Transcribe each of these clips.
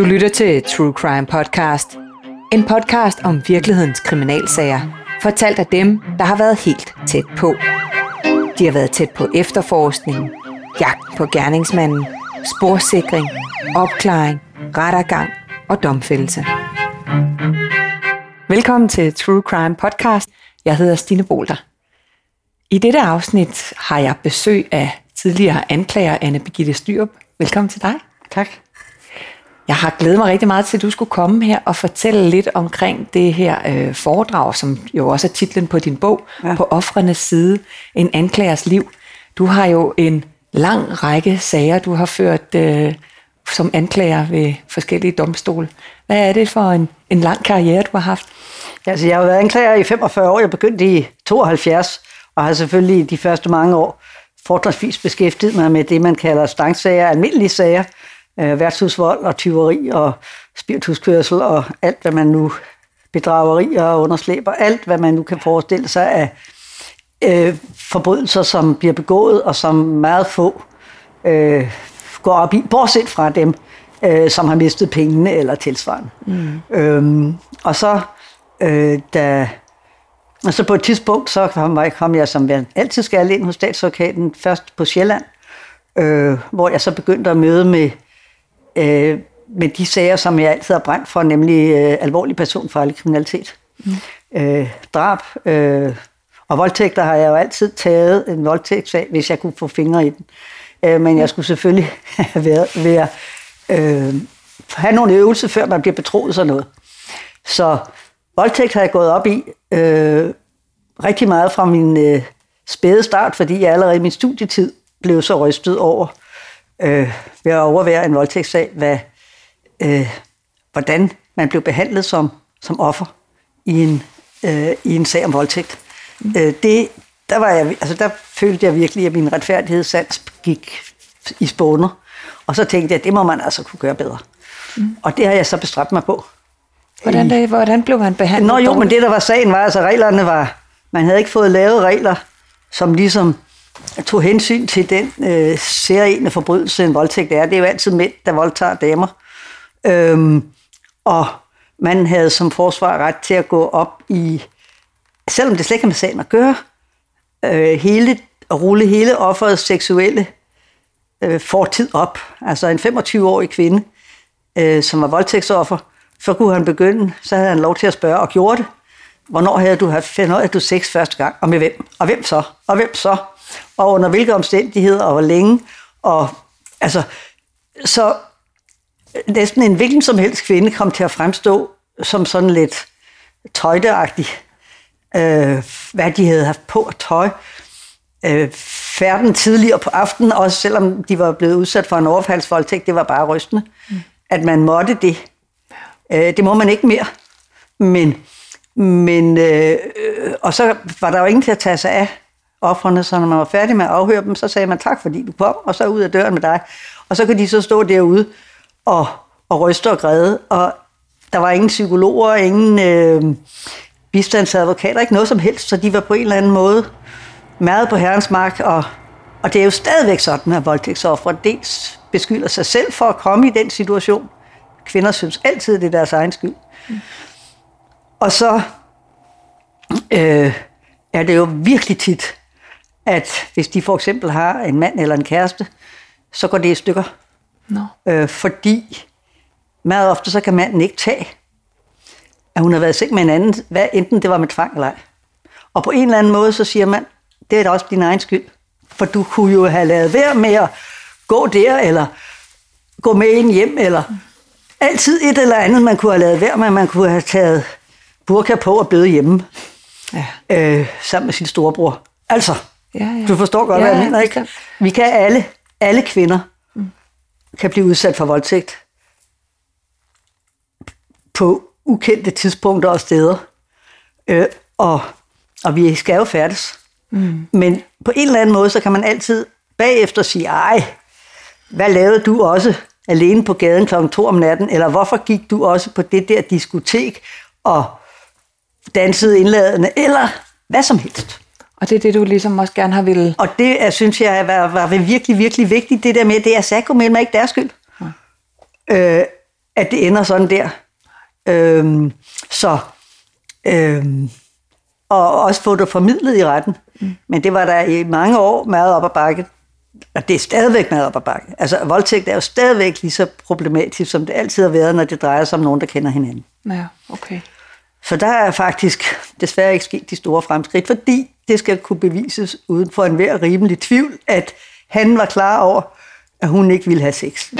Du lytter til True Crime Podcast. En podcast om virkelighedens kriminalsager. Fortalt af dem, der har været helt tæt på. De har været tæt på efterforskningen, jagt på gerningsmanden, sporsikring, opklaring, rettergang og domfældelse. Velkommen til True Crime Podcast. Jeg hedder Stine Bolter. I dette afsnit har jeg besøg af tidligere anklager Anne Birgitte Styrup. Velkommen til dig. Tak. Jeg har glædet mig rigtig meget til, at du skulle komme her og fortælle lidt omkring det her øh, foredrag, som jo også er titlen på din bog, ja. på offrenes side, en anklagers liv. Du har jo en lang række sager, du har ført øh, som anklager ved forskellige domstole. Hvad er det for en, en lang karriere, du har haft? Altså, jeg har været anklager i 45 år. Jeg begyndte i 72, og har selvfølgelig de første mange år fortrinsvis beskæftiget mig med det, man kalder stangsager, almindelige sager, øh, værtshusvold og tyveri og spirituskørsel og alt, hvad man nu bedrageri og underslæber, alt, hvad man nu kan forestille sig af øh, forbrydelser, som bliver begået, og som meget få øh, går op i, bortset fra dem, øh, som har mistet pengene eller tilsvarende. Mm. Øhm, og så, øh, da, og så på et tidspunkt, så kom jeg, kom jeg som jeg altid skal ind hos statsadvokaten, først på Sjælland, øh, hvor jeg så begyndte at møde med, øh, med de sager, som jeg altid har brændt for, nemlig øh, alvorlig personfarlig kriminalitet. Mm. Øh, drab øh, og voldtægter har jeg jo altid taget en voldtægtssag, hvis jeg kunne få fingre i den. Øh, men jeg skulle selvfølgelig være, være øh, have nogle øvelser, før man bliver betroet sådan noget. Så voldtægt har jeg gået op i øh, rigtig meget fra min øh, spæde start, fordi jeg allerede i min studietid blev så rystet over øh, ved at overvære en voldtægtssag, hvad, øh, hvordan man blev behandlet som, som offer i en, øh, i en sag om voldtægt. Mm. Øh, det, der, var jeg, altså der følte jeg virkelig, at min retfærdighedssans gik i spåner. Og så tænkte jeg, at det må man altså kunne gøre bedre. Mm. Og det har jeg så bestræbt mig på. Hvordan, det, hvordan blev man behandlet? Nå jo, dårligt? men det der var sagen var, altså reglerne var, man havde ikke fået lavet regler, som ligesom tog hensyn til den øh, særlige forbrydelse, en voldtægt er. Det er jo altid mænd, der voldtager damer. Øhm, og man havde som forsvar ret til at gå op i, selvom det slet ikke har med sagen at gøre, øh, hele, at rulle hele offerets seksuelle øh, fortid op. Altså en 25-årig kvinde, øh, som var voldtægtsoffer, så kunne han begynde, så havde han lov til at spørge, og gjorde det. Hvornår havde du haft at du sex første gang, og med hvem? Og hvem så? Og hvem så? Og under hvilke omstændigheder, og hvor længe? Og altså, så næsten en hvilken som helst kvinde kom til at fremstå som sådan lidt tøjteagtig, øh, hvad de havde haft på tøj. Øh, færden tidligere på aftenen, også selvom de var blevet udsat for en overfaldsvoldtægt, det var bare rystende, mm. at man måtte det. Øh, det må man ikke mere. Men, men øh, og så var der jo ingen til at tage sig af offrene, så når man var færdig med at afhøre dem, så sagde man tak, fordi du kom, og så ud af døren med dig. Og så kunne de så stå derude og, og ryste og græde, og der var ingen psykologer, ingen øh, bistandsadvokater, ikke noget som helst, så de var på en eller anden måde meget på herrens mark, og, og det er jo stadigvæk sådan, at voldtægtsoffre dels beskylder sig selv for at komme i den situation. Kvinder synes altid, det er deres egen skyld. Mm. Og så øh, er det jo virkelig tit, at hvis de for eksempel har en mand eller en kæreste, så går det i stykker. No. Øh, fordi meget ofte så kan manden ikke tage, at hun har været seng med en anden, hvad, enten det var med tvang eller ej. Og på en eller anden måde, så siger man, det er da også din egen skyld. For du kunne jo have lavet være med at gå der, eller gå med ind hjem, eller altid et eller andet, man kunne have lavet være med. Man kunne have taget burka på og blevet hjemme. Ja. Øh, sammen med sin storebror. Altså, ja, ja. du forstår godt, ja, hvad jeg mener, ikke? Vi kan alle, alle kvinder mm. kan blive udsat for voldtægt på ukendte tidspunkter og steder. Øh, og, og vi skal jo færdes. Mm. Men på en eller anden måde, så kan man altid bagefter sige, ej, hvad lavede du også alene på gaden kl. 2 om natten, eller hvorfor gik du også på det der diskotek og dansede indladende, eller hvad som helst. Og det er det, du ligesom også gerne har ville... Og det er, synes jeg var, var virkelig, virkelig vigtigt, det der med, det er Sako med mig ikke deres skyld. Ja. Øh, at det ender sådan der. Øhm, så, øhm, og også få det formidlet i retten. Mm. Men det var der i mange år meget op ad bakke. Og det er stadigvæk meget op ad bakke. Altså, voldtægt er jo stadigvæk lige så problematisk, som det altid har været, når det drejer sig om nogen, der kender hinanden. Ja, okay. Så der er faktisk desværre ikke sket de store fremskridt, fordi det skal kunne bevises uden for enhver rimelig tvivl, at han var klar over, at hun ikke ville have sex.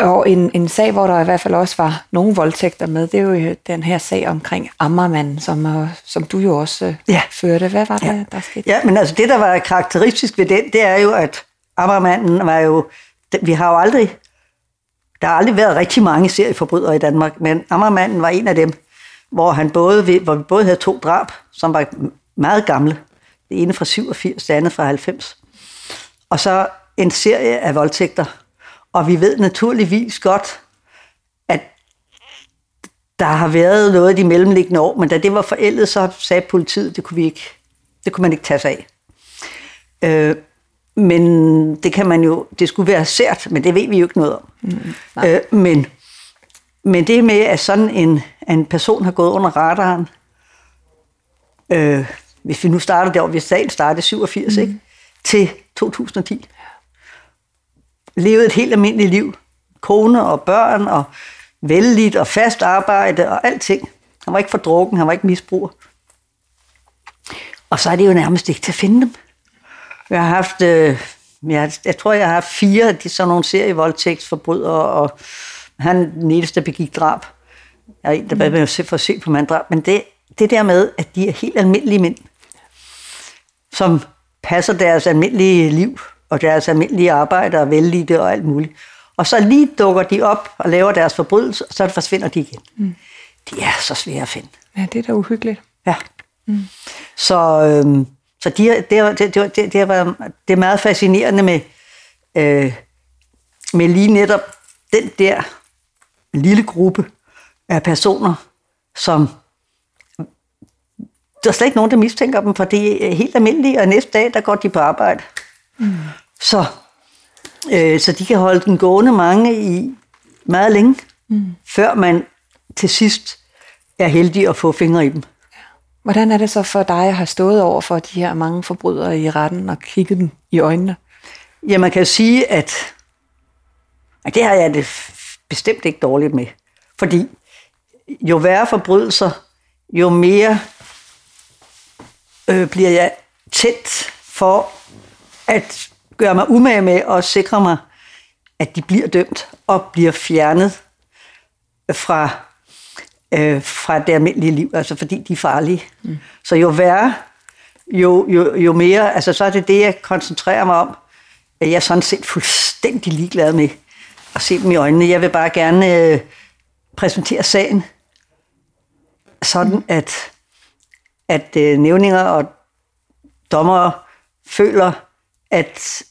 Og en, en sag, hvor der i hvert fald også var nogle voldtægter med, det er jo øh, den her sag omkring Ammermanden, som, øh, som du jo også øh, ja. førte. Hvad var det, ja. der skete? Ja, men altså det, der var karakteristisk ved den, det er jo, at Ammermanden var jo... Vi har jo aldrig... Der har aldrig været rigtig mange serieforbrydere i Danmark, men Ammermanden var en af dem, hvor, han både, hvor vi både havde to drab, som var meget gamle. Det ene fra 87, det andet fra 90. Og så en serie af voldtægter, og vi ved naturligvis godt, at der har været noget i de mellemliggende år, men da det var forældet, så sagde politiet, det kunne, vi ikke, det kunne man ikke tage sig af. Øh, men det kan man jo, det skulle være sært, men det ved vi jo ikke noget om. Mm, øh, men, men det med, at sådan en, en person har gået under radaren, øh, hvis vi nu starter der, hvis sagen startede 87, mm. ikke, til 2010, levede et helt almindeligt liv. Kone og børn og vældigt og fast arbejde og alting. Han var ikke for drukken, han var ikke misbruger. Og så er det jo nærmest ikke til at finde dem. Jeg har haft, øh, jeg, jeg tror, jeg har haft fire af de sådan nogle serievoldtægtsforbrydere, og han den eneste, der begik drab. Jeg er en, der se for at se på manddrab. Men det, det der med, at de er helt almindelige mænd, som passer deres almindelige liv og deres almindelige arbejde og vældige og alt muligt. Og så lige dukker de op og laver deres forbrydelse, og så forsvinder de igen. Mm. De er så svære at finde. Ja, det er da uhyggeligt. Ja. Mm. Så, øhm, så de, det, det, det, det, det, det er meget fascinerende med, øh, med lige netop den der lille gruppe af personer, som der er slet ikke nogen, der mistænker dem, for det er helt almindeligt, og næste dag, der går de på arbejde. Mm. Så, øh, så de kan holde den gående mange i meget længe, mm. før man til sidst er heldig at få fingre i dem. Hvordan er det så for dig at have stået over for de her mange forbrydere i retten og kigget dem i øjnene? Ja, man kan sige, at, at det har jeg det bestemt ikke dårligt med. Fordi jo værre forbrydelser, jo mere øh, bliver jeg tæt for at gøre mig umage med at sikre mig, at de bliver dømt og bliver fjernet fra, øh, fra det almindelige liv, altså fordi de er farlige. Mm. Så jo værre, jo, jo, jo mere, altså så er det det, jeg koncentrerer mig om. Jeg er sådan set fuldstændig ligeglad med at se dem i øjnene. Jeg vil bare gerne øh, præsentere sagen, sådan mm. at, at øh, nævninger og dommere føler, at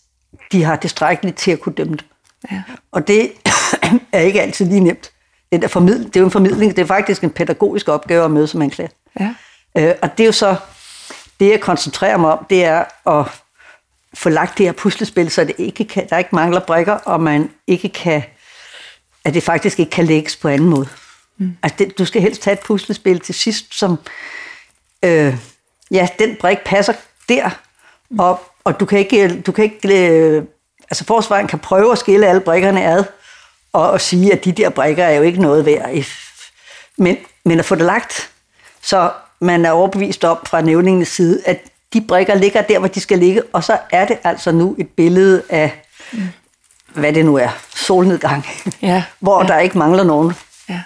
de har tilstrækkeligt til at kunne dømme dem. Ja. Og det er ikke altid lige nemt. Det er, formidl, det er jo en formidling, det er faktisk en pædagogisk opgave at møde som anklager. Ja. Øh, og det er jo så, det jeg koncentrerer mig om, det er at få lagt det her puslespil, så det ikke kan, der ikke mangler brikker, og man ikke kan, at det faktisk ikke kan lægges på anden måde. Mm. Altså det, du skal helst tage et puslespil til sidst, som, øh, ja, den brik passer der, og og du kan ikke, du kan ikke øh, altså forsvaren kan prøve at skille alle brikkerne ad, og, og sige, at de der brikker er jo ikke noget værd. Men, men at få det lagt, så man er overbevist om fra nævningens side, at de brikker ligger der, hvor de skal ligge, og så er det altså nu et billede af, mm. hvad det nu er, solnedgang, ja, hvor ja. der ikke mangler nogen. Ja.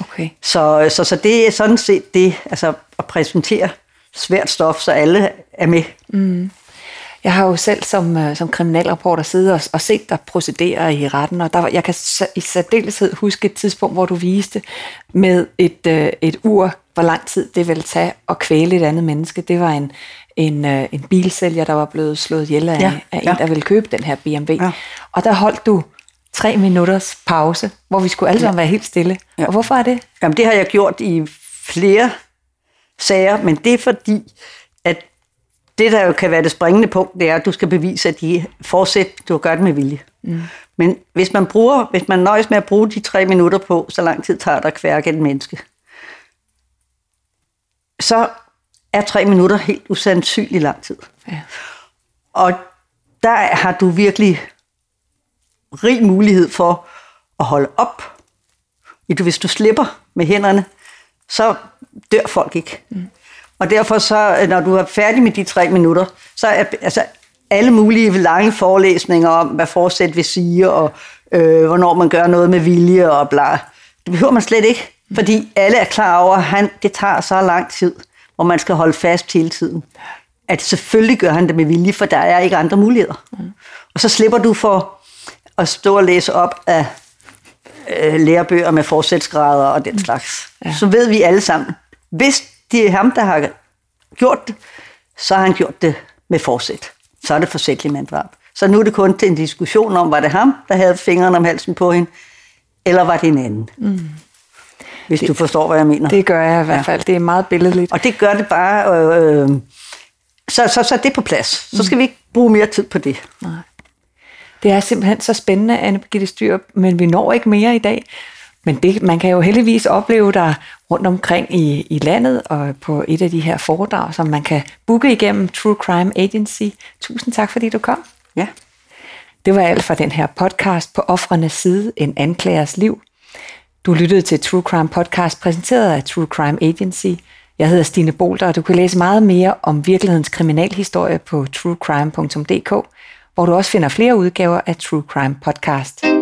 Okay. Så, så, så det er sådan set det, altså at præsentere svært stof, så alle er med. Mm. Jeg har jo selv som, øh, som kriminalreporter siddet og, og set dig procedere i retten, og der, jeg kan i særdeleshed huske et tidspunkt, hvor du viste med et, øh, et ur, hvor lang tid det ville tage at kvæle et andet menneske. Det var en, en, øh, en bilsælger, der var blevet slået ihjel af, ja, af en, ja. der ville købe den her BMW. Ja. Og der holdt du tre minutters pause, hvor vi skulle alle sammen ja. være helt stille. Ja. Og hvorfor er det? Jamen det har jeg gjort i flere sager, men det er fordi, det, der jo kan være det springende punkt, det er, at du skal bevise, at de fortsætter, du har gjort det med vilje. Mm. Men hvis man, bruger, hvis man nøjes med at bruge de tre minutter på, så lang tid tager der at kværke et menneske, så er tre minutter helt usandsynlig lang tid. Ja. Og der har du virkelig rig mulighed for at holde op. Hvis du slipper med hænderne, så dør folk ikke. Mm. Og derfor så, når du er færdig med de tre minutter, så er altså, alle mulige lange forelæsninger om, hvad forsæt vil sige, og øh, hvornår man gør noget med vilje og bla. Det behøver man slet ikke, fordi alle er klar over, at han, det tager så lang tid, hvor man skal holde fast hele tiden. At selvfølgelig gør han det med vilje, for der er ikke andre muligheder. Mm. Og så slipper du for at stå og læse op af øh, lærebøger med forsætsgrader og den slags. Ja. Så ved vi alle sammen, hvis det er ham, der har gjort det, så har han gjort det med forsæt. Så er det forsætlig manddrab. Så nu er det kun til en diskussion om, var det ham, der havde fingrene om halsen på hende, eller var det en anden? Mm. Hvis det, du forstår, hvad jeg mener. Det gør jeg i hvert fald. Ja. Det er meget billedligt. Og det gør det bare... Øh, øh, så, så, så er det på plads. Så skal mm. vi ikke bruge mere tid på det. Nej. Det er simpelthen så spændende, Anne Birgitte Styr, men vi når ikke mere i dag. Men det, man kan jo heldigvis opleve dig rundt omkring i, i landet og på et af de her foredrag, som man kan booke igennem True Crime Agency. Tusind tak, fordi du kom. Ja. Det var alt for den her podcast på Offrenes Side, en anklagers liv. Du lyttede til True Crime Podcast, præsenteret af True Crime Agency. Jeg hedder Stine Bolter, og du kan læse meget mere om virkelighedens kriminalhistorie på truecrime.dk, hvor du også finder flere udgaver af True Crime Podcast.